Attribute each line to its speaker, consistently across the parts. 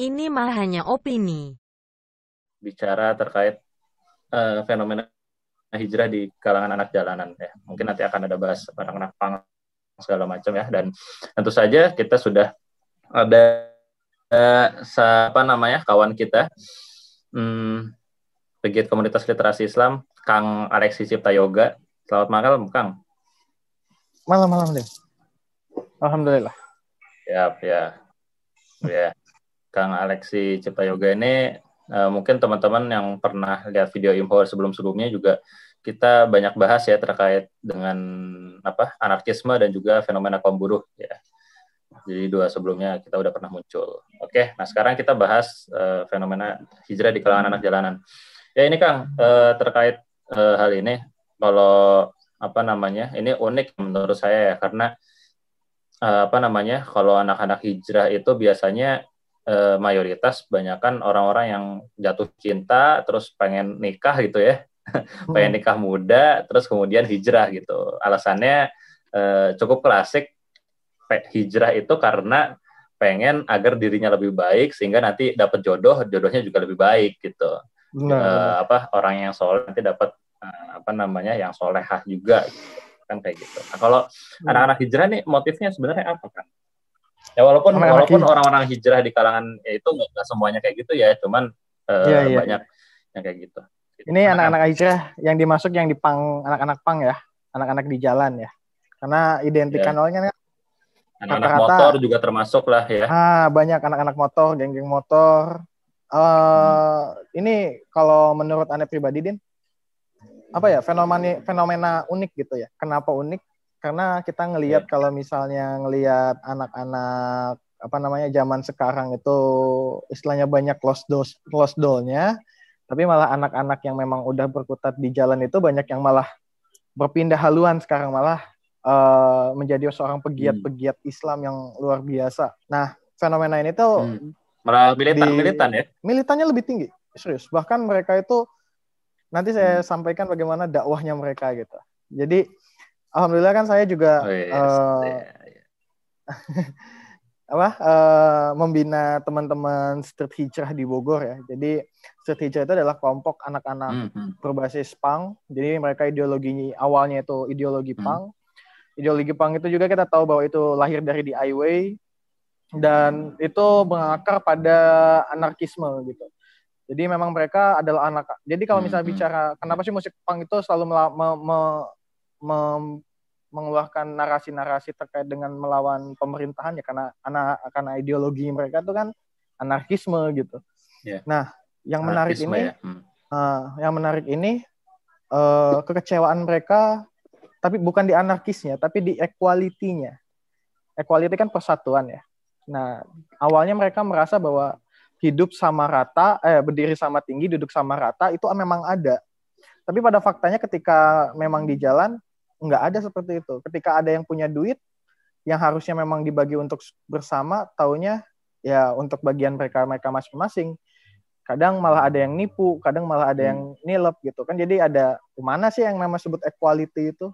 Speaker 1: Ini mah hanya opini.
Speaker 2: bicara terkait eh, fenomena hijrah di kalangan anak jalanan ya. Mungkin nanti akan ada bahas anak-anak pang segala macam ya dan tentu saja kita sudah ada eh, sa- apa namanya kawan kita hmm, pegiat komunitas literasi Islam Kang Alexi Cipta Yoga. Selamat malam Kang.
Speaker 3: Malam-malam deh. Alhamdulillah.
Speaker 2: Ya, ya. Ya. Kang Alexi Cipta Yoga ini eh, mungkin teman-teman yang pernah lihat video info sebelum-sebelumnya juga kita banyak bahas ya terkait dengan apa anarkisme dan juga fenomena kaum buruh ya. Jadi dua sebelumnya kita udah pernah muncul. Oke, nah sekarang kita bahas eh, fenomena hijrah di kalangan anak jalanan. Ya ini Kang eh, terkait eh, hal ini kalau apa namanya ini unik menurut saya ya karena eh, apa namanya kalau anak-anak hijrah itu biasanya eh, mayoritas banyakkan orang-orang yang jatuh cinta terus pengen nikah gitu ya pengen nikah muda terus kemudian hijrah gitu alasannya eh, cukup klasik hijrah itu karena pengen agar dirinya lebih baik sehingga nanti dapat jodoh jodohnya juga lebih baik gitu
Speaker 3: Benar.
Speaker 2: Eh, apa orang yang soleh nanti dapat eh, apa namanya yang solehah juga gitu. kan kayak gitu nah kalau
Speaker 3: Hmm.
Speaker 2: anak-anak hijrah nih motifnya sebenarnya apa kan ya walaupun
Speaker 3: Anak-anak
Speaker 2: walaupun
Speaker 3: hijrah.
Speaker 2: orang-orang hijrah di kalangan ya itu nggak semuanya kayak gitu ya cuman eh,
Speaker 3: Iya, iya.
Speaker 2: banyak yang kayak gitu
Speaker 3: Ini anak-anak hijrah yang dimasuk yang di pang anak-anak pang ya, anak-anak di jalan ya. Karena identikan
Speaker 2: Iya.
Speaker 3: awalnya kan
Speaker 2: anak-anak motor juga termasuk lah ya
Speaker 3: ah, banyak anak-anak motor, geng-geng motor. eh Ini kalau menurut anda pribadi, Din, apa ya fenomena fenomena unik gitu ya? Kenapa unik? Karena kita ngelihat kalau misalnya ngelihat anak-anak apa namanya zaman sekarang itu istilahnya banyak close door close door-nya, tapi malah anak-anak yang memang udah berkutat di jalan itu banyak yang malah berpindah haluan sekarang malah eh, menjadi seorang pegiat-pegiat Islam yang luar biasa. Nah, fenomena ini tuh
Speaker 2: Hmm. malah militan
Speaker 3: Di-
Speaker 2: militan ya
Speaker 3: militannya lebih tinggi, serius. Bahkan mereka itu nanti saya sampaikan bagaimana dakwahnya mereka gitu. Jadi alhamdulillah kan saya juga
Speaker 2: oh, iya,
Speaker 3: eh,
Speaker 2: iya, iya.
Speaker 3: apa eh, membina teman-teman street hijrah di Bogor ya. Jadi street hijrah itu adalah kelompok anak-anak
Speaker 2: Hmm, hmm.
Speaker 3: berbasis punk. Jadi mereka ideologi awalnya itu ideologi
Speaker 2: Hmm.
Speaker 3: punk. Ideologi punk itu juga kita tahu bahwa itu lahir dari DIY dan itu mengakar pada anarkisme gitu. Jadi memang mereka adalah anak. Jadi kalau misalnya
Speaker 2: Hmm, hmm.
Speaker 3: bicara kenapa sih musik punk itu selalu me- me- mengeluarkan narasi-narasi terkait dengan melawan pemerintahan ya karena anak karena ideologi mereka itu kan anarkisme gitu.
Speaker 2: Iya.
Speaker 3: Nah, yang menarik
Speaker 2: Anarkisme
Speaker 3: ini
Speaker 2: ya. Hmm.
Speaker 3: Uh, yang menarik ini eh, kekecewaan mereka, tapi bukan di anarkisnya, tapi di equality-nya. Equality kan persatuan ya. Nah, awalnya mereka merasa bahwa hidup sama rata, eh berdiri sama tinggi, duduk sama rata itu memang ada. Tapi pada faktanya ketika memang di jalan nggak ada seperti itu. Ketika ada yang punya duit, yang harusnya memang dibagi untuk bersama, taunya ya untuk bagian mereka mereka masing-masing kadang malah ada yang nipu, kadang malah ada yang nilep gitu kan. Jadi ada mana sih yang nama sebut equality itu?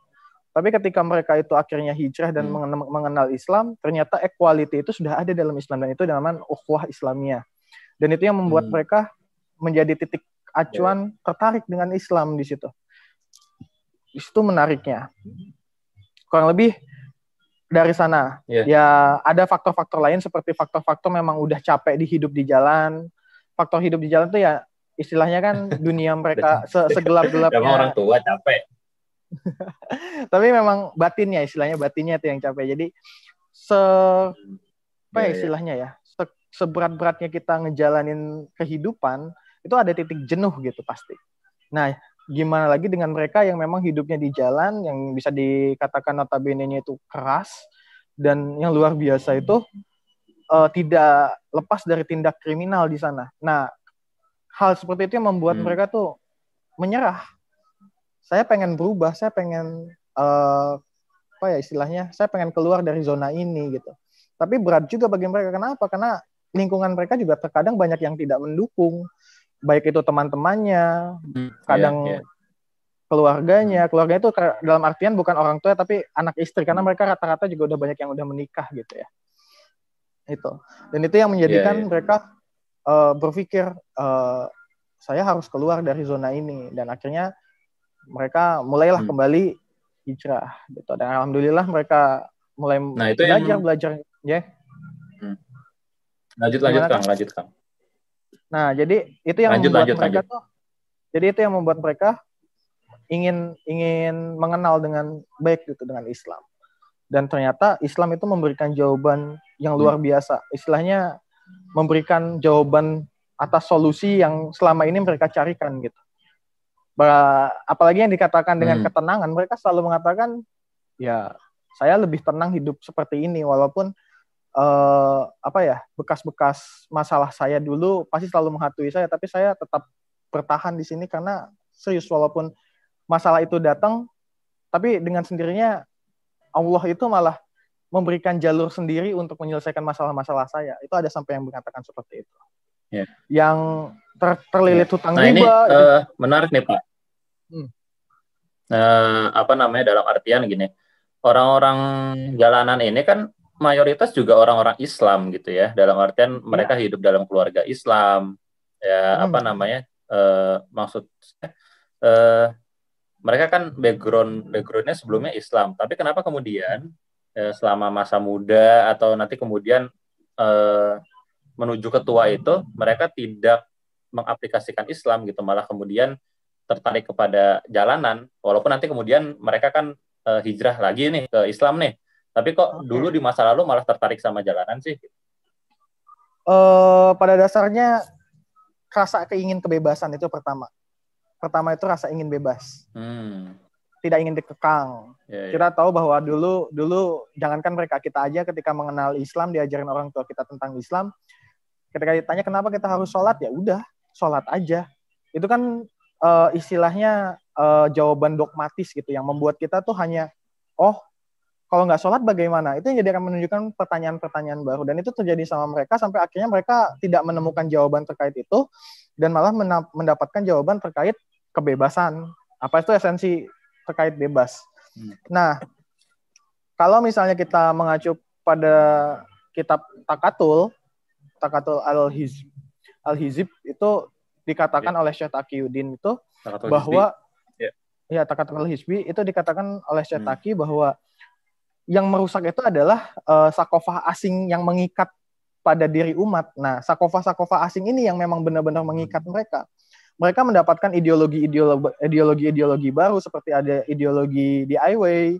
Speaker 3: Tapi ketika mereka itu akhirnya hijrah dan
Speaker 2: Hmm.
Speaker 3: mengenal, Islam, ternyata equality itu sudah ada dalam Islam dan itu namanya ukhuwah Islamiyah. Dan itu yang membuat
Speaker 2: Hmm.
Speaker 3: mereka menjadi titik acuan tertarik dengan Islam di situ. Di situ menariknya. Kurang lebih dari sana.
Speaker 2: Iya.
Speaker 3: Ya ada faktor-faktor lain seperti faktor-faktor memang udah capek di hidup di jalan. Faktor hidup di jalan tuh ya istilahnya kan dunia mereka se- segelap-gelapnya.
Speaker 2: orang tua capek.
Speaker 3: Tapi memang batinnya istilahnya batinnya itu yang capek. Jadi se apa ya
Speaker 2: Iya, iya.
Speaker 3: istilahnya ya? Se- seberat-beratnya kita ngejalanin kehidupan itu ada titik jenuh gitu pasti. Nah, gimana lagi dengan mereka yang memang hidupnya di jalan yang bisa dikatakan notabene-nya itu keras dan yang luar biasa itu eh, tidak lepas dari tindak kriminal di sana. Nah, hal seperti itu yang membuat
Speaker 2: Hmm.
Speaker 3: mereka tuh menyerah. Saya pengen berubah, saya pengen eh, apa ya istilahnya, saya pengen keluar dari zona ini gitu. Tapi berat juga bagi mereka. Kenapa? Karena lingkungan mereka juga terkadang banyak yang tidak mendukung. Baik itu teman-temannya,
Speaker 2: Hmm,
Speaker 3: kadang
Speaker 2: iya, iya.
Speaker 3: keluarganya. Keluarganya itu dalam artian bukan orang tua tapi anak istri karena
Speaker 2: Hmm.
Speaker 3: mereka rata-rata juga udah banyak yang udah menikah gitu ya. Itu. Dan itu yang menjadikan
Speaker 2: Iya, iya.
Speaker 3: mereka uh, berpikir uh, saya harus keluar dari zona ini dan akhirnya mereka mulailah hmm. kembali hijrah gitu dan alhamdulillah mereka mulai
Speaker 2: nah, itu
Speaker 3: belajar
Speaker 2: yang...
Speaker 3: belajar ya.
Speaker 2: Hmm. Lanjut lanjut Kang, lanjut Kang.
Speaker 3: Nah, jadi itu yang lanjut, membuat lanjut, mereka lanjut. tuh jadi itu yang membuat mereka ingin ingin mengenal dengan baik gitu dengan Islam. Dan ternyata Islam itu memberikan jawaban yang luar hmm. biasa. Istilahnya memberikan jawaban atas solusi yang selama ini mereka carikan gitu. Apalagi yang dikatakan dengan hmm. ketenangan, mereka selalu mengatakan ya saya lebih tenang hidup seperti ini walaupun uh, apa ya bekas-bekas masalah saya dulu pasti selalu menghantui saya, tapi saya tetap bertahan di sini karena serius walaupun masalah itu datang, tapi dengan sendirinya Allah itu malah memberikan jalur sendiri untuk menyelesaikan masalah-masalah saya. Itu ada sampai yang mengatakan seperti itu. Yeah. Yang ter terlilit hutang
Speaker 2: nah, riba. Ini, uh, menarik nih Pak. Hmm. Uh, apa namanya dalam artian gini, orang-orang jalanan ini kan mayoritas juga orang-orang Islam gitu ya. Dalam artian mereka yeah. hidup dalam keluarga Islam. Ya hmm. apa namanya? Uh, maksud uh, mereka kan background backgroundnya sebelumnya Islam, tapi kenapa kemudian eh, selama masa muda atau nanti kemudian eh, menuju ketua itu mereka tidak mengaplikasikan Islam gitu, malah kemudian tertarik kepada jalanan, walaupun nanti kemudian mereka kan eh, hijrah lagi nih ke Islam nih, tapi kok okay. dulu di masa lalu malah tertarik sama jalanan sih?
Speaker 3: Uh, pada dasarnya rasa keingin kebebasan itu pertama pertama itu rasa ingin bebas. Hmm. Tidak ingin dikekang. Yeah, yeah. Kita tahu bahwa dulu dulu jangankan mereka kita aja ketika mengenal Islam diajarin orang tua kita tentang Islam, ketika ditanya kenapa kita harus sholat ya udah sholat aja. Itu kan uh, istilahnya uh, jawaban dogmatis gitu yang membuat kita tuh hanya oh kalau nggak sholat bagaimana? Itu yang jadi akan menunjukkan pertanyaan-pertanyaan baru dan itu terjadi sama mereka sampai akhirnya mereka tidak menemukan jawaban terkait itu dan malah mendapatkan jawaban terkait kebebasan. Apa itu esensi terkait bebas? Hmm. Nah, kalau misalnya kita mengacu pada kitab Takatul, Takatul Al-Hizb, Al-Hizib itu dikatakan yeah. oleh Syekh Taqiyuddin itu Takatul bahwa yeah. ya Takatul Al-Hizbi itu dikatakan oleh Syekh hmm. Taqi bahwa yang merusak itu adalah uh, sakofah asing yang mengikat pada diri umat. Nah, sakofah-sakofah asing ini yang memang benar-benar mengikat mereka mereka mendapatkan ideologi-ideologi baru seperti ada ideologi di Highway.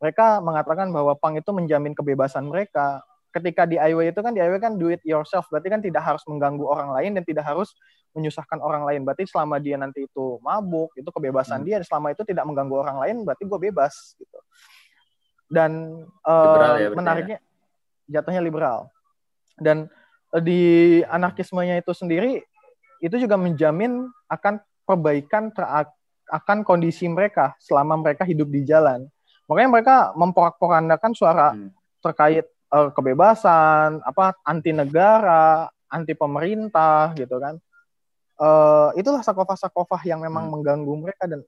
Speaker 3: Mereka mengatakan bahwa pang itu menjamin kebebasan mereka. Ketika di Highway itu kan di Highway kan do it yourself, berarti kan tidak harus mengganggu orang lain dan tidak harus menyusahkan orang lain. Berarti selama dia nanti itu mabuk, itu kebebasan hmm. dia. Selama itu tidak mengganggu orang lain, berarti gue bebas gitu. Dan uh, ya, menariknya ya. jatuhnya liberal. Dan uh, di anarkismenya itu sendiri itu juga menjamin akan perbaikan akan kondisi mereka selama mereka hidup di jalan. Makanya mereka memporak-porandakan suara hmm. terkait uh, kebebasan, apa anti negara, anti pemerintah gitu kan. Uh, itulah sakofah-sakofah yang memang hmm. mengganggu mereka dan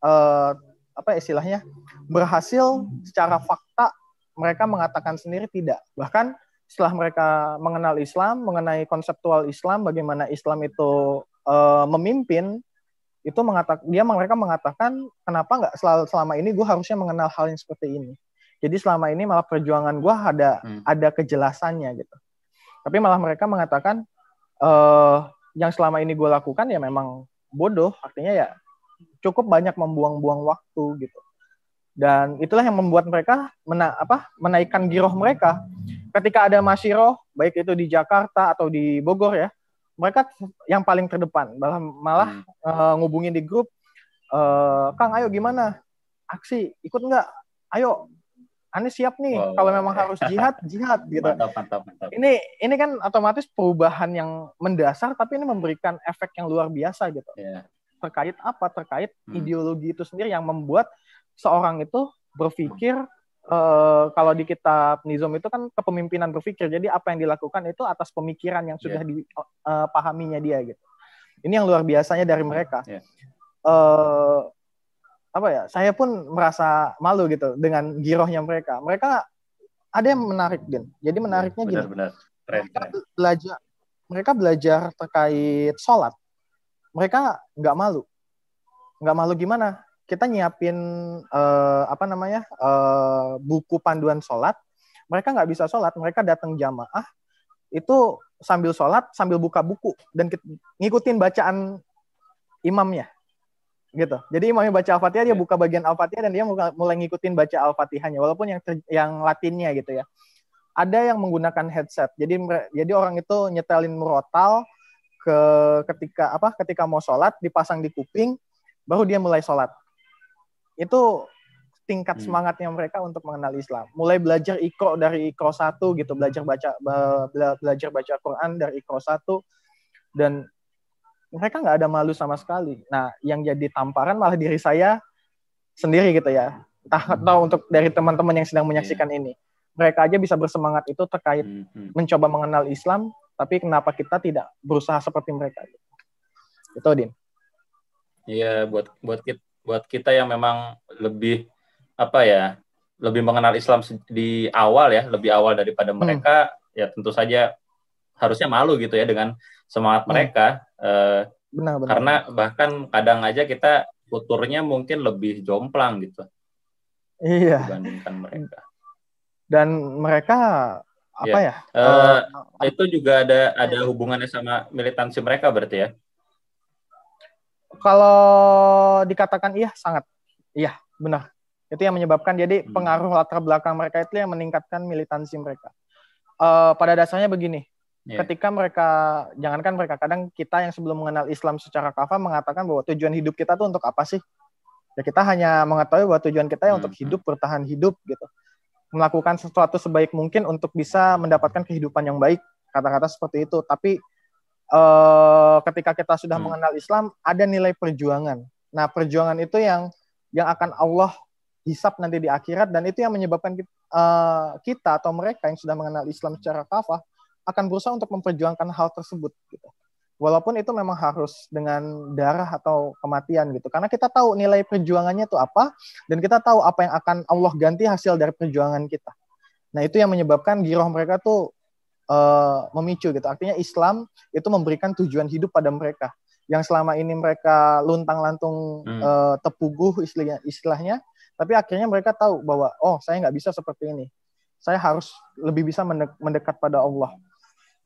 Speaker 3: uh, apa istilahnya berhasil secara fakta mereka mengatakan sendiri tidak. Bahkan setelah mereka mengenal Islam, mengenai konseptual Islam, bagaimana Islam itu uh, memimpin, itu mengatak, dia mereka mengatakan kenapa nggak selama ini gue harusnya mengenal hal yang seperti ini. Jadi selama ini malah perjuangan gue ada hmm. ada kejelasannya gitu. Tapi malah mereka mengatakan uh, yang selama ini gue lakukan ya memang bodoh, artinya ya cukup banyak membuang-buang waktu gitu dan itulah yang membuat mereka mena apa menaikkan giroh mereka ketika ada masyiro baik itu di Jakarta atau di Bogor ya mereka yang paling terdepan malah malah hmm. uh, ngubungin di grup uh, Kang ayo gimana aksi ikut nggak ayo Anies siap nih wow. kalau memang harus jihad jihad gitu mantap, mantap, mantap. ini ini kan otomatis perubahan yang mendasar tapi ini memberikan efek yang luar biasa gitu yeah. Terkait apa terkait hmm. ideologi itu sendiri yang membuat seorang itu berpikir uh, kalau di kitab Nizam itu kan kepemimpinan berpikir. Jadi apa yang dilakukan itu atas pemikiran yang sudah yeah. dipahaminya eh, uh, dia gitu. Ini yang luar biasanya dari mereka. Yeah. Uh, apa ya? Saya pun merasa malu gitu dengan girohnya mereka. Mereka ada yang menarik, Din. Jadi menariknya yeah, benar, gini. Benar. Keren, mereka belajar mereka belajar terkait sholat, mereka nggak malu. Nggak malu gimana? Kita nyiapin uh, apa namanya uh, buku panduan sholat, mereka nggak bisa sholat, mereka datang jamaah, itu sambil sholat, sambil buka buku, dan ngikutin bacaan imamnya gitu. Jadi imamnya baca Al-Fatihah dia ya. buka bagian Al-Fatihah dan dia mulai ngikutin baca Al-Fatihahnya walaupun yang yang Latinnya gitu ya. Ada yang menggunakan headset. Jadi jadi orang itu nyetelin murotal ke ketika apa? Ketika mau sholat dipasang di kuping baru dia mulai sholat. Itu tingkat hmm. semangatnya mereka untuk mengenal Islam. Mulai belajar ikro dari ikro satu gitu, belajar baca belajar baca Quran dari ikro satu dan mereka nggak ada malu sama sekali. Nah, yang jadi tamparan malah diri saya sendiri gitu ya. Entah atau untuk dari teman-teman yang sedang menyaksikan yeah. ini. Mereka aja bisa bersemangat itu terkait mm -hmm. mencoba mengenal Islam, tapi kenapa kita tidak berusaha seperti mereka? Itu Din.
Speaker 2: Iya, buat buat kita, buat kita yang memang lebih apa ya, lebih mengenal Islam di awal ya, lebih awal daripada hmm. mereka, hmm. ya tentu saja harusnya malu gitu ya dengan semangat hmm. mereka. Uh, benar, benar. Karena bahkan kadang aja kita tuturnya mungkin lebih jomplang gitu.
Speaker 3: Iya.
Speaker 2: Dibandingkan mereka.
Speaker 3: Dan mereka apa ya?
Speaker 2: ya? Uh, uh, itu juga ada ada hubungannya sama militansi mereka berarti ya?
Speaker 3: Kalau dikatakan iya sangat iya benar itu yang menyebabkan jadi hmm. pengaruh latar belakang mereka itu yang meningkatkan militansi mereka. Uh, pada dasarnya begini, Yeah. Ketika mereka, jangankan mereka, kadang kita yang sebelum mengenal Islam secara kafah mengatakan bahwa tujuan hidup kita tuh untuk apa sih? Ya kita hanya mengetahui bahwa tujuan kita ya untuk hmm. hidup, bertahan hidup gitu. Melakukan sesuatu sebaik mungkin untuk bisa mendapatkan kehidupan yang baik. Kata-kata seperti itu. Tapi uh, ketika kita sudah hmm. mengenal Islam, ada nilai perjuangan. Nah, perjuangan itu yang yang akan Allah hisap nanti di akhirat dan itu yang menyebabkan kita, uh, eh, kita atau mereka yang sudah mengenal Islam secara kafah akan berusaha untuk memperjuangkan hal tersebut gitu. Walaupun itu memang harus dengan darah atau kematian gitu. Karena kita tahu nilai perjuangannya itu apa dan kita tahu apa yang akan Allah ganti hasil dari perjuangan kita. Nah, itu yang menyebabkan giroh mereka tuh uh, memicu gitu. Artinya Islam itu memberikan tujuan hidup pada mereka. Yang selama ini mereka luntang-lantung hmm. uh, tepuguh istilahnya, istilahnya, tapi akhirnya mereka tahu bahwa oh, saya nggak bisa seperti ini. Saya harus lebih bisa mendekat pada Allah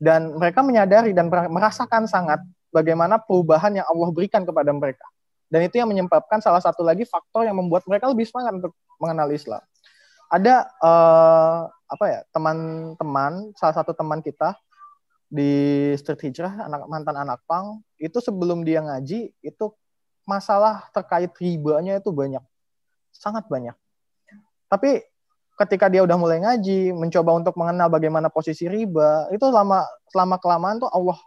Speaker 3: dan mereka menyadari dan merasakan sangat bagaimana perubahan yang Allah berikan kepada mereka. Dan itu yang menyebabkan salah satu lagi faktor yang membuat mereka lebih semangat untuk mengenal Islam. Ada uh, apa ya teman-teman, salah satu teman kita di Street Hijrah, anak mantan anak pang, itu sebelum dia ngaji itu masalah terkait ribanya itu banyak, sangat banyak. Tapi ketika dia udah mulai ngaji, mencoba untuk mengenal bagaimana posisi riba, itu selama selama kelamaan tuh Allah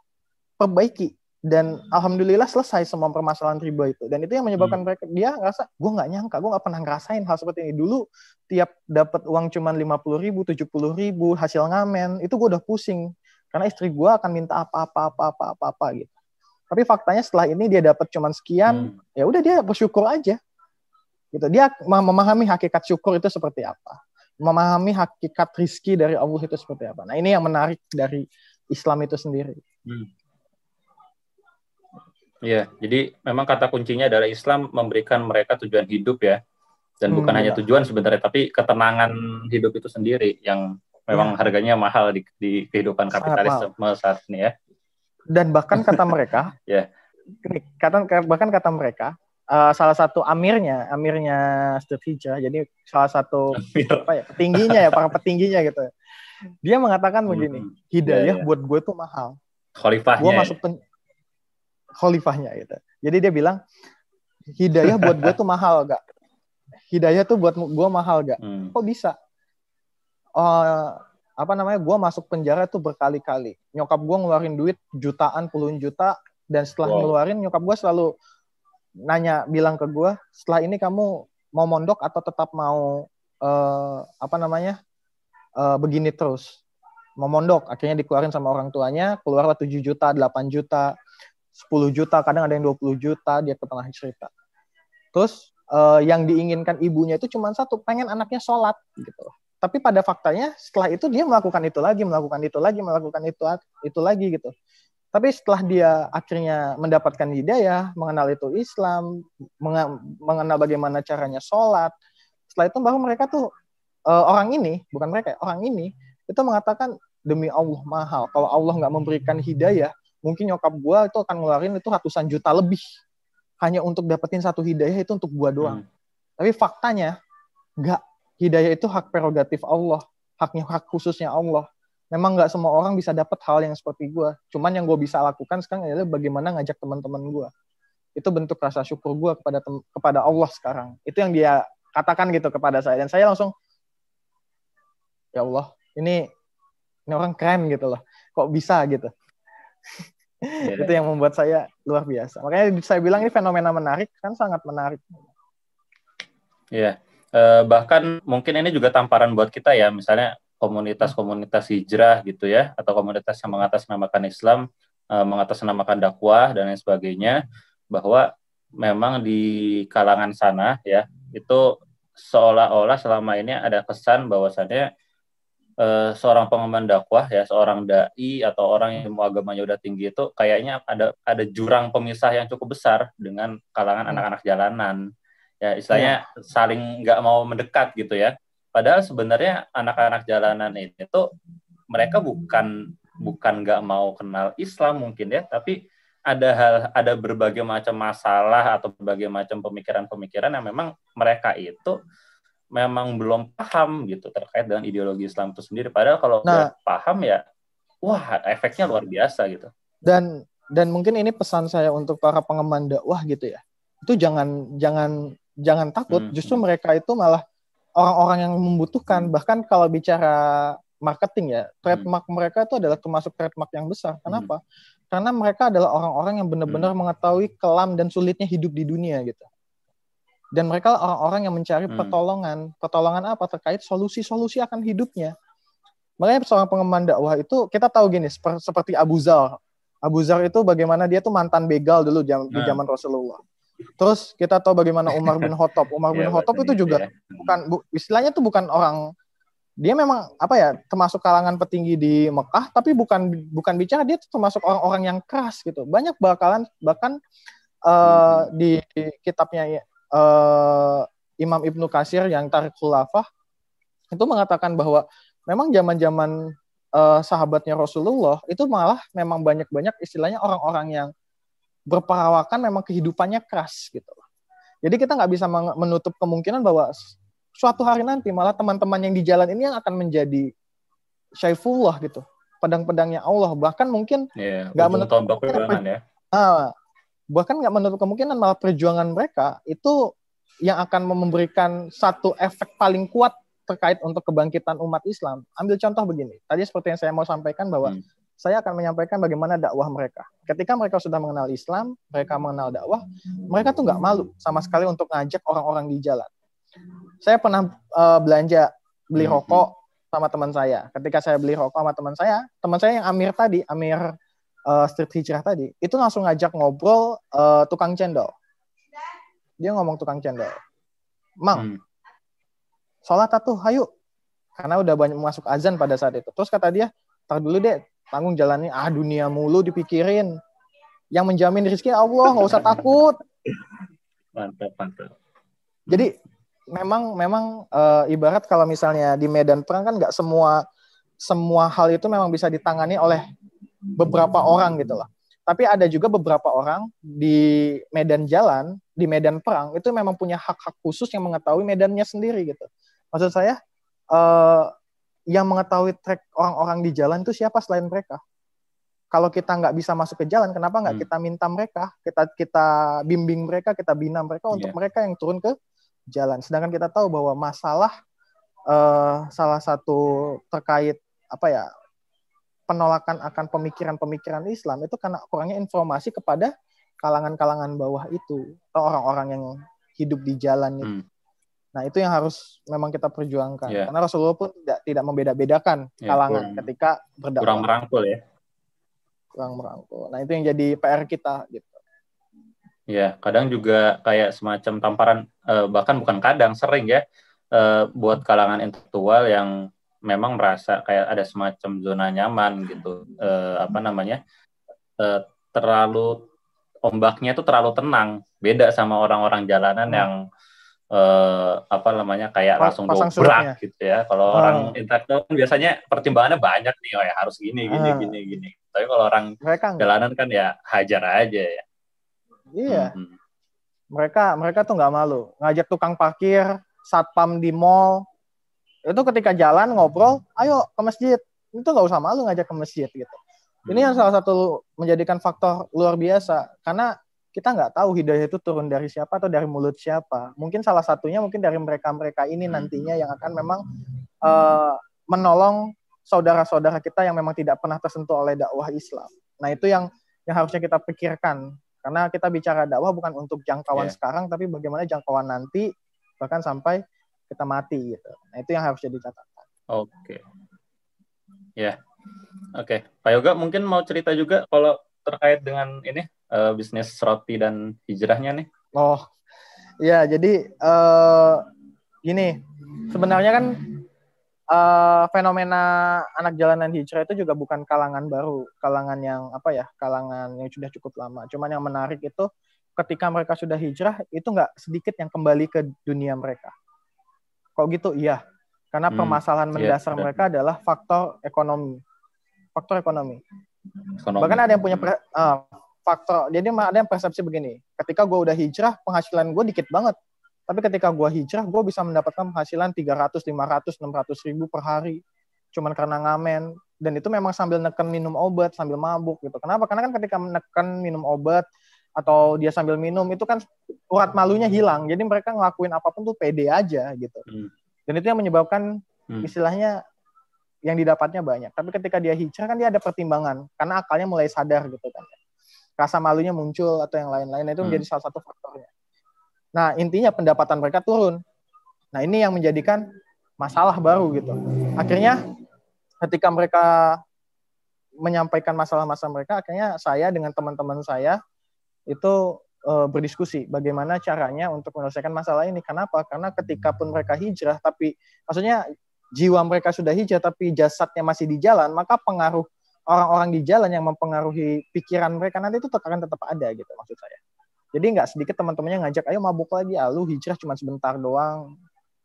Speaker 3: perbaiki. Dan alhamdulillah selesai semua permasalahan riba itu. Dan itu yang menyebabkan hmm. mereka dia ngerasa gue nggak nyangka gue nggak pernah ngerasain hal seperti ini. Dulu tiap dapat uang cuma lima puluh ribu tujuh puluh ribu hasil ngamen itu gue udah pusing. Karena istri gue akan minta apa apa apa apa apa apa gitu. Tapi faktanya setelah ini dia dapat cuma sekian hmm. ya udah dia bersyukur aja. Gitu. Dia memahami hakikat syukur itu seperti apa memahami hakikat rizki dari Allah itu seperti apa. Nah ini yang menarik dari Islam itu sendiri. Hmm.
Speaker 2: Ya, jadi memang kata kuncinya adalah Islam memberikan mereka tujuan hidup ya, dan hmm, bukan hanya iya. tujuan sebenarnya, tapi ketenangan hidup itu sendiri yang memang ya. harganya mahal di, di kehidupan kapitalis saat ini ya.
Speaker 3: Dan bahkan kata mereka, ya, kata bahkan kata mereka, uh, salah satu amirnya, amirnya Street Hijrah. Jadi salah satu Amir. apa ya, petingginya ya, para petingginya gitu. Dia mengatakan begini, hmm. hidayah yeah, yeah. buat gue tuh mahal.
Speaker 2: Khalifahnya.
Speaker 3: Gue masuk pen... khalifahnya gitu. Jadi dia bilang hidayah buat gue tuh mahal gak? Hidayah tuh buat gue mahal gak? Hmm. Kok bisa? Uh, apa namanya? Gue masuk penjara tuh berkali-kali. Nyokap gue ngeluarin duit jutaan, puluhan juta, dan setelah wow. ngeluarin nyokap gue selalu nanya bilang ke gue setelah ini kamu mau mondok atau tetap mau uh, apa namanya uh, begini terus? Mau mondok. Akhirnya dikeluarin sama orang tuanya keluarlah 7 juta 8 juta 10 juta kadang ada yang 20 juta dia ke tengah cerita. Terus uh, yang diinginkan ibunya itu cuma satu pengen anaknya sholat gitu. Tapi pada faktanya setelah itu dia melakukan itu lagi, melakukan itu lagi, melakukan itu itu lagi gitu. Tapi setelah dia akhirnya mendapatkan hidayah, mengenal itu Islam, mengenal bagaimana caranya sholat, setelah itu baru mereka tuh uh, orang ini, bukan mereka, orang ini itu mengatakan demi Allah mahal. Kalau Allah nggak memberikan hidayah, mungkin nyokap gua itu akan ngeluarin itu ratusan juta lebih hanya untuk dapetin satu hidayah itu untuk gua doang. Hmm. Tapi faktanya nggak hidayah itu hak prerogatif Allah, haknya hak khususnya Allah memang nggak semua orang bisa dapat hal yang seperti gue. Cuman yang gue bisa lakukan sekarang adalah bagaimana ngajak teman-teman gue. Itu bentuk rasa syukur gue kepada kepada Allah sekarang. Itu yang dia katakan gitu kepada saya dan saya langsung ya Allah ini ini orang keren gitu loh. Kok bisa gitu. Yeah. itu yang membuat saya luar biasa. Makanya saya bilang ini fenomena menarik kan sangat menarik.
Speaker 2: Iya. Yeah. Uh, bahkan mungkin ini juga tamparan buat kita ya. Misalnya komunitas-komunitas hijrah gitu ya atau komunitas yang mengatasnamakan Islam, uh, mengatasnamakan dakwah dan lain sebagainya bahwa memang di kalangan sana ya itu seolah-olah selama ini ada kesan bahwasannya uh, seorang pengemban dakwah ya seorang dai atau orang yang mau agamanya udah tinggi itu kayaknya ada ada jurang pemisah yang cukup besar dengan kalangan hmm. anak-anak jalanan ya istilahnya ya. saling nggak mau mendekat gitu ya Padahal sebenarnya anak-anak jalanan ini tuh mereka bukan bukan nggak mau kenal Islam mungkin ya, tapi ada hal ada berbagai macam masalah atau berbagai macam pemikiran-pemikiran yang memang mereka itu memang belum paham gitu terkait dengan ideologi Islam itu sendiri. Padahal kalau nah, paham ya, wah efeknya luar biasa gitu.
Speaker 3: Dan dan mungkin ini pesan saya untuk para pengemban dakwah gitu ya. Itu jangan jangan jangan takut. Hmm. Justru mereka itu malah orang-orang yang membutuhkan bahkan kalau bicara marketing ya trademark hmm. mereka itu adalah termasuk trademark yang besar kenapa hmm. karena mereka adalah orang-orang yang benar-benar hmm. mengetahui kelam dan sulitnya hidup di dunia gitu dan mereka orang-orang yang mencari hmm. pertolongan pertolongan apa terkait solusi-solusi akan hidupnya makanya seorang pengemban dakwah itu kita tahu gini seperti Abu Zar Abu Zar itu bagaimana dia tuh mantan begal dulu jam, nah. di zaman Rasulullah Terus kita tahu bagaimana Umar bin Khattab. Umar bin yeah, Khattab itu juga ya. bukan bu, istilahnya itu bukan orang dia memang apa ya termasuk kalangan petinggi di Mekah tapi bukan bukan bicara dia termasuk orang-orang yang keras gitu. Banyak bakalan bahkan uh, hmm. di kitabnya uh, Imam Ibnu Kasir yang Tarik Khulafah itu mengatakan bahwa memang zaman-zaman uh, sahabatnya Rasulullah itu malah memang banyak-banyak istilahnya orang-orang yang berperawakan memang kehidupannya keras gitu. Jadi kita nggak bisa menutup kemungkinan bahwa suatu hari nanti malah teman-teman yang di jalan ini yang akan menjadi syaifullah gitu, pedang-pedangnya Allah. Bahkan mungkin
Speaker 2: iya, nggak yeah, menutup kemungkinan ya.
Speaker 3: Nah, bahkan nggak menutup kemungkinan malah perjuangan mereka itu yang akan memberikan satu efek paling kuat terkait untuk kebangkitan umat Islam. Ambil contoh begini, tadi seperti yang saya mau sampaikan bahwa hmm saya akan menyampaikan bagaimana dakwah mereka. Ketika mereka sudah mengenal Islam, mereka mengenal dakwah, mereka tuh nggak malu sama sekali untuk ngajak orang-orang di jalan. Saya pernah uh, belanja beli hmm, rokok sama teman saya. Ketika saya beli rokok sama teman saya, teman saya yang Amir tadi, Amir uh, Street Hijrah tadi, itu langsung ngajak ngobrol uh, tukang cendol. Dia ngomong tukang cendol, Mang, hmm. sholat tuh, hayu. Karena udah banyak masuk azan pada saat itu. Terus kata dia, tar dulu deh, tanggung jalannya ah dunia mulu dipikirin. Yang menjamin rezeki Allah nggak usah takut.
Speaker 2: Mantap mantap.
Speaker 3: Jadi memang memang e, ibarat kalau misalnya di medan perang kan nggak semua semua hal itu memang bisa ditangani oleh beberapa orang gitu loh. Tapi ada juga beberapa orang di medan jalan di medan perang itu memang punya hak-hak khusus yang mengetahui medannya sendiri gitu. Maksud saya uh, yang mengetahui trek orang-orang di jalan itu siapa selain mereka? Kalau kita nggak bisa masuk ke jalan, kenapa nggak hmm. kita minta mereka, kita kita bimbing mereka, kita bina mereka untuk yeah. mereka yang turun ke jalan. Sedangkan kita tahu bahwa masalah uh, salah satu terkait apa ya penolakan akan pemikiran-pemikiran Islam itu karena kurangnya informasi kepada kalangan-kalangan bawah itu atau orang-orang yang hidup di jalan itu. Hmm. Nah, itu yang harus memang kita perjuangkan. Yeah. Karena Rasulullah pun tidak tidak membeda-bedakan yeah, kalangan kurang, ketika berdakwah.
Speaker 2: Kurang merangkul ya.
Speaker 3: Kurang merangkul. Nah, itu yang jadi PR kita gitu.
Speaker 2: Ya, kadang juga kayak semacam tamparan eh, bahkan bukan kadang, sering ya. uh, buat kalangan intelektual yang memang merasa kayak ada semacam zona nyaman gitu uh, apa namanya uh, terlalu ombaknya itu terlalu tenang beda sama orang-orang jalanan hmm. yang uh, apa namanya kayak Pas, langsung dobrak gitu ya. Kalau hmm. orang intelektual kan biasanya pertimbangannya banyak nih oh ya harus gini gini hmm. gini gini. Tapi kalau orang mereka jalanan kan ya hajar aja ya.
Speaker 3: Iya. Hmm. mereka mereka tuh nggak malu. Ngajak tukang parkir satpam di mall. Itu ketika jalan ngobrol ayo ke masjid. Itu nggak usah malu ngajak ke masjid gitu. Ini yang salah satu menjadikan faktor luar biasa. Karena kita nggak tahu hidayah itu turun dari siapa atau dari mulut siapa mungkin salah satunya mungkin dari mereka mereka ini nantinya yang akan memang uh, menolong saudara-saudara kita yang memang tidak pernah tersentuh oleh dakwah Islam nah itu yang yang harusnya kita pikirkan karena kita bicara dakwah bukan untuk jangkauan yeah. sekarang tapi bagaimana jangkauan nanti bahkan sampai kita mati gitu. Nah, itu yang harus jadi catatan.
Speaker 2: Oke. Okay. Ya. Yeah. Oke. Okay. Pak Yoga mungkin mau cerita juga kalau terkait dengan ini uh, bisnis roti dan hijrahnya nih.
Speaker 3: Oh. Ya, jadi uh, gini, sebenarnya kan uh, fenomena anak jalanan hijrah itu juga bukan kalangan baru, kalangan yang apa ya, kalangan yang sudah cukup lama. Cuman yang menarik itu ketika mereka sudah hijrah itu nggak sedikit yang kembali ke dunia mereka. Kok gitu? Iya. Karena hmm, permasalahan iya, mendasar yeah, mereka adalah faktor ekonomi. Faktor ekonomi. ekonomi. Bahkan ada yang punya uh, faktor. Jadi ada yang persepsi begini. Ketika gue udah hijrah, penghasilan gue dikit banget. Tapi ketika gue hijrah, gue bisa mendapatkan penghasilan 300, 500, 600 ribu per hari. Cuman karena ngamen. Dan itu memang sambil neken minum obat, sambil mabuk gitu. Kenapa? Karena kan ketika menekan minum obat, atau dia sambil minum itu kan urat malunya hilang jadi mereka ngelakuin apa pun tuh pede aja gitu hmm. dan itu yang menyebabkan hmm. istilahnya yang didapatnya banyak tapi ketika dia hijrah kan dia ada pertimbangan karena akalnya mulai sadar gitu kan rasa malunya muncul atau yang lain-lain itu hmm. menjadi salah satu faktornya nah intinya pendapatan mereka turun nah ini yang menjadikan masalah baru gitu akhirnya ketika mereka menyampaikan masalah-masalah mereka akhirnya saya dengan teman-teman saya itu uh, berdiskusi bagaimana caranya untuk menyelesaikan masalah ini. Kenapa? Karena ketika pun mereka hijrah, tapi maksudnya jiwa mereka sudah hijrah, tapi jasadnya masih di jalan, maka pengaruh orang-orang di jalan yang mempengaruhi pikiran mereka nanti itu akan tetap ada gitu maksud saya. Jadi nggak sedikit teman-temannya ngajak, ayo mabuk lagi, ah lu hijrah cuma sebentar doang.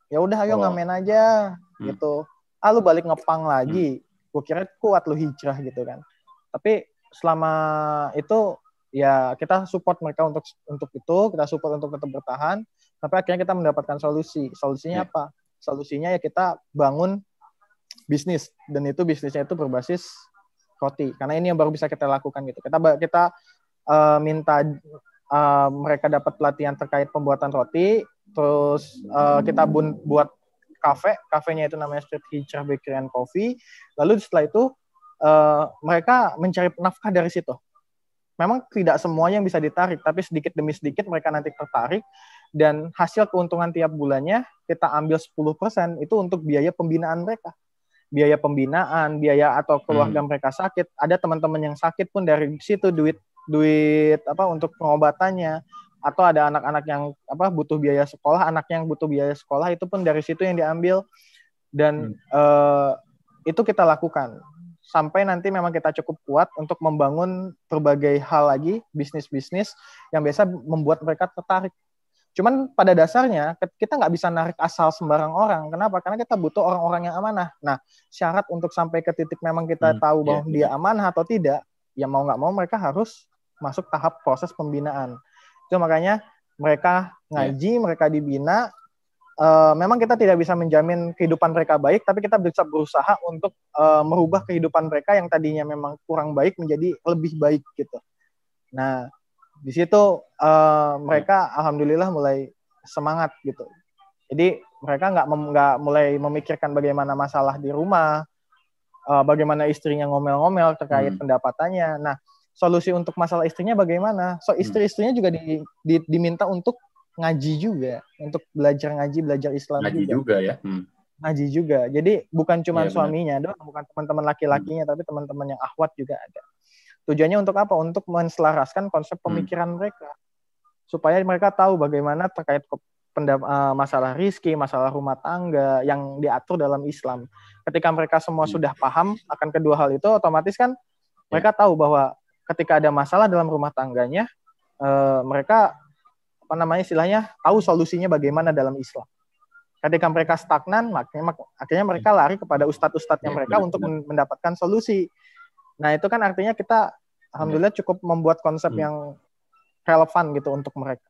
Speaker 3: Ya udah ayo oh. ngamen aja hmm. gitu. Ah lu balik ngepang lagi. Hmm. Gue kira kuat lu hijrah gitu kan. Tapi selama itu ya kita support mereka untuk untuk itu kita support untuk tetap bertahan tapi akhirnya kita mendapatkan solusi solusinya yeah. apa solusinya ya kita bangun bisnis dan itu bisnisnya itu berbasis roti karena ini yang baru bisa kita lakukan gitu. Kita kita uh, minta uh, mereka dapat pelatihan terkait pembuatan roti terus uh, kita bun buat kafe kafenya itu namanya Street Hijrah Bakery and Coffee. Lalu setelah itu uh, mereka mencari nafkah dari situ. Memang tidak semuanya yang bisa ditarik, tapi sedikit demi sedikit mereka nanti tertarik dan hasil keuntungan tiap bulannya kita ambil 10% itu untuk biaya pembinaan mereka. Biaya pembinaan, biaya atau keluarga hmm. mereka sakit, ada teman-teman yang sakit pun dari situ duit duit apa untuk pengobatannya atau ada anak-anak yang apa butuh biaya sekolah, anaknya yang butuh biaya sekolah itu pun dari situ yang diambil dan hmm. uh, itu kita lakukan sampai nanti memang kita cukup kuat untuk membangun berbagai hal lagi bisnis-bisnis yang biasa membuat mereka tertarik. Cuman pada dasarnya kita nggak bisa narik asal sembarang orang. Kenapa? Karena kita butuh orang-orang yang amanah. Nah, syarat untuk sampai ke titik memang kita hmm, tahu bahwa yeah, dia amanah atau tidak, ya mau nggak mau mereka harus masuk tahap proses pembinaan. Itu makanya mereka ngaji, yeah. mereka dibina, uh, memang kita tidak bisa menjamin kehidupan mereka baik, tapi kita bisa berusaha untuk uh, merubah kehidupan mereka yang tadinya memang kurang baik menjadi lebih baik gitu. Nah, di situ uh, mereka alhamdulillah mulai semangat gitu. Jadi mereka nggak nggak mulai memikirkan bagaimana masalah di rumah, uh, bagaimana istrinya ngomel-ngomel terkait hmm. pendapatannya. Nah, solusi untuk masalah istrinya bagaimana? So hmm. istri-istrinya juga di, di, diminta untuk ngaji juga untuk belajar ngaji belajar Islam
Speaker 2: ngaji juga, juga ya hmm.
Speaker 3: ngaji juga jadi bukan cuma ya, suaminya doang bukan teman-teman laki-lakinya hmm. tapi teman-teman yang ahwat juga ada tujuannya untuk apa untuk menselaraskan konsep hmm. pemikiran hmm. mereka supaya mereka tahu bagaimana terkait uh, masalah rizki, masalah rumah tangga yang diatur dalam Islam. Ketika mereka semua hmm. sudah paham akan kedua hal itu, otomatis kan ya. mereka tahu bahwa ketika ada masalah dalam rumah tangganya, uh, mereka apa namanya istilahnya tahu solusinya bagaimana dalam Islam. Ketika mereka stagnan, makanya akhirnya mereka lari kepada ustadz-ustadznya ya, mereka benar, untuk mendapatkan solusi. Nah itu kan artinya kita alhamdulillah cukup membuat konsep hmm. yang relevan gitu untuk mereka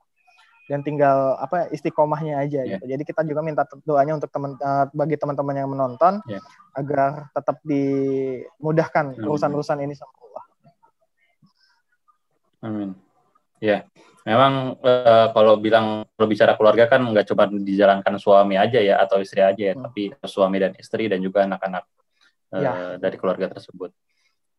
Speaker 3: dan tinggal apa istiqomahnya aja yeah. gitu. Jadi kita juga minta doanya untuk teman uh, bagi teman-teman yang menonton yeah. agar tetap dimudahkan urusan-urusan ini sama Allah.
Speaker 2: Amin. Ya, memang uh, kalau bilang kalau bicara keluarga kan nggak cuma dijalankan suami aja ya atau istri aja ya, hmm. tapi suami dan istri dan juga anak-anak uh, ya. dari keluarga tersebut.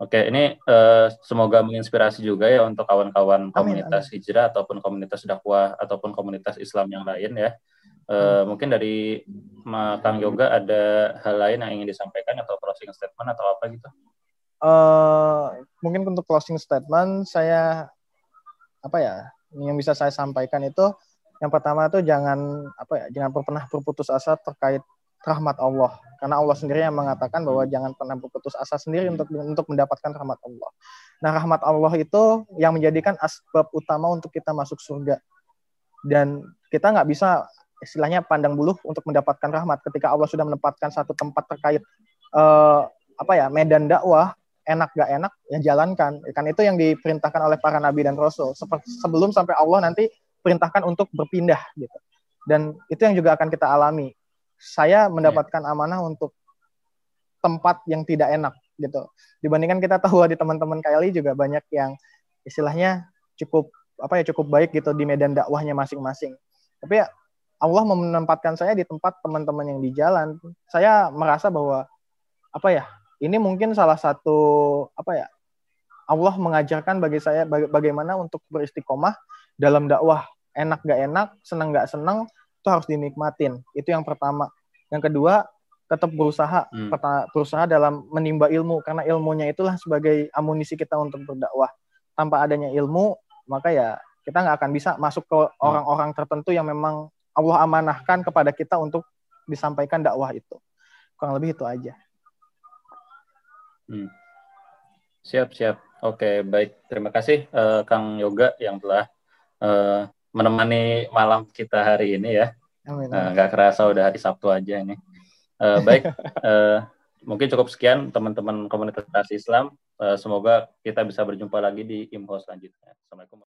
Speaker 2: Oke, ini uh, semoga menginspirasi juga ya untuk kawan-kawan komunitas amin. hijrah ataupun komunitas dakwah ataupun komunitas Islam yang lain ya. Uh. Mungkin dari Kang Yoga ada hal lain yang ingin disampaikan atau closing statement atau apa gitu?
Speaker 3: Uh, mungkin untuk closing statement saya apa ya yang bisa saya sampaikan itu yang pertama itu jangan apa ya jangan pernah berputus asa terkait rahmat Allah. Karena Allah sendiri yang mengatakan bahwa jangan pernah berputus asa sendiri untuk untuk mendapatkan rahmat Allah. Nah, rahmat Allah itu yang menjadikan asbab utama untuk kita masuk surga. Dan kita nggak bisa istilahnya pandang buluh untuk mendapatkan rahmat. Ketika Allah sudah menempatkan satu tempat terkait uh, apa ya medan dakwah enak gak enak ya jalankan. Kan itu yang diperintahkan oleh para nabi dan rasul. Sebelum sampai Allah nanti perintahkan untuk berpindah gitu. Dan itu yang juga akan kita alami saya mendapatkan amanah untuk tempat yang tidak enak gitu. Dibandingkan kita tahu di teman-teman KLI juga banyak yang istilahnya cukup apa ya cukup baik gitu di medan dakwahnya masing-masing. Tapi ya Allah menempatkan saya di tempat teman-teman yang di jalan. Saya merasa bahwa apa ya ini mungkin salah satu apa ya Allah mengajarkan bagi saya bagaimana untuk beristiqomah dalam dakwah enak gak enak senang gak senang itu harus dinikmatin. Itu yang pertama. Yang kedua, tetap berusaha hmm. berusaha dalam menimba ilmu karena ilmunya itulah sebagai amunisi kita untuk berdakwah. Tanpa adanya ilmu, maka ya kita nggak akan bisa masuk ke hmm. orang-orang tertentu yang memang Allah amanahkan kepada kita untuk disampaikan dakwah itu. Kurang lebih itu aja.
Speaker 2: Hmm. Siap, siap. Oke, baik. Terima kasih uh, Kang Yoga yang telah uh, menemani malam kita hari ini ya. Amin. Uh, gak kerasa udah hari Sabtu aja ini. Uh, baik, uh, mungkin cukup sekian teman-teman komunitas Islam. Uh, semoga kita bisa berjumpa lagi di Imho selanjutnya. Assalamualaikum.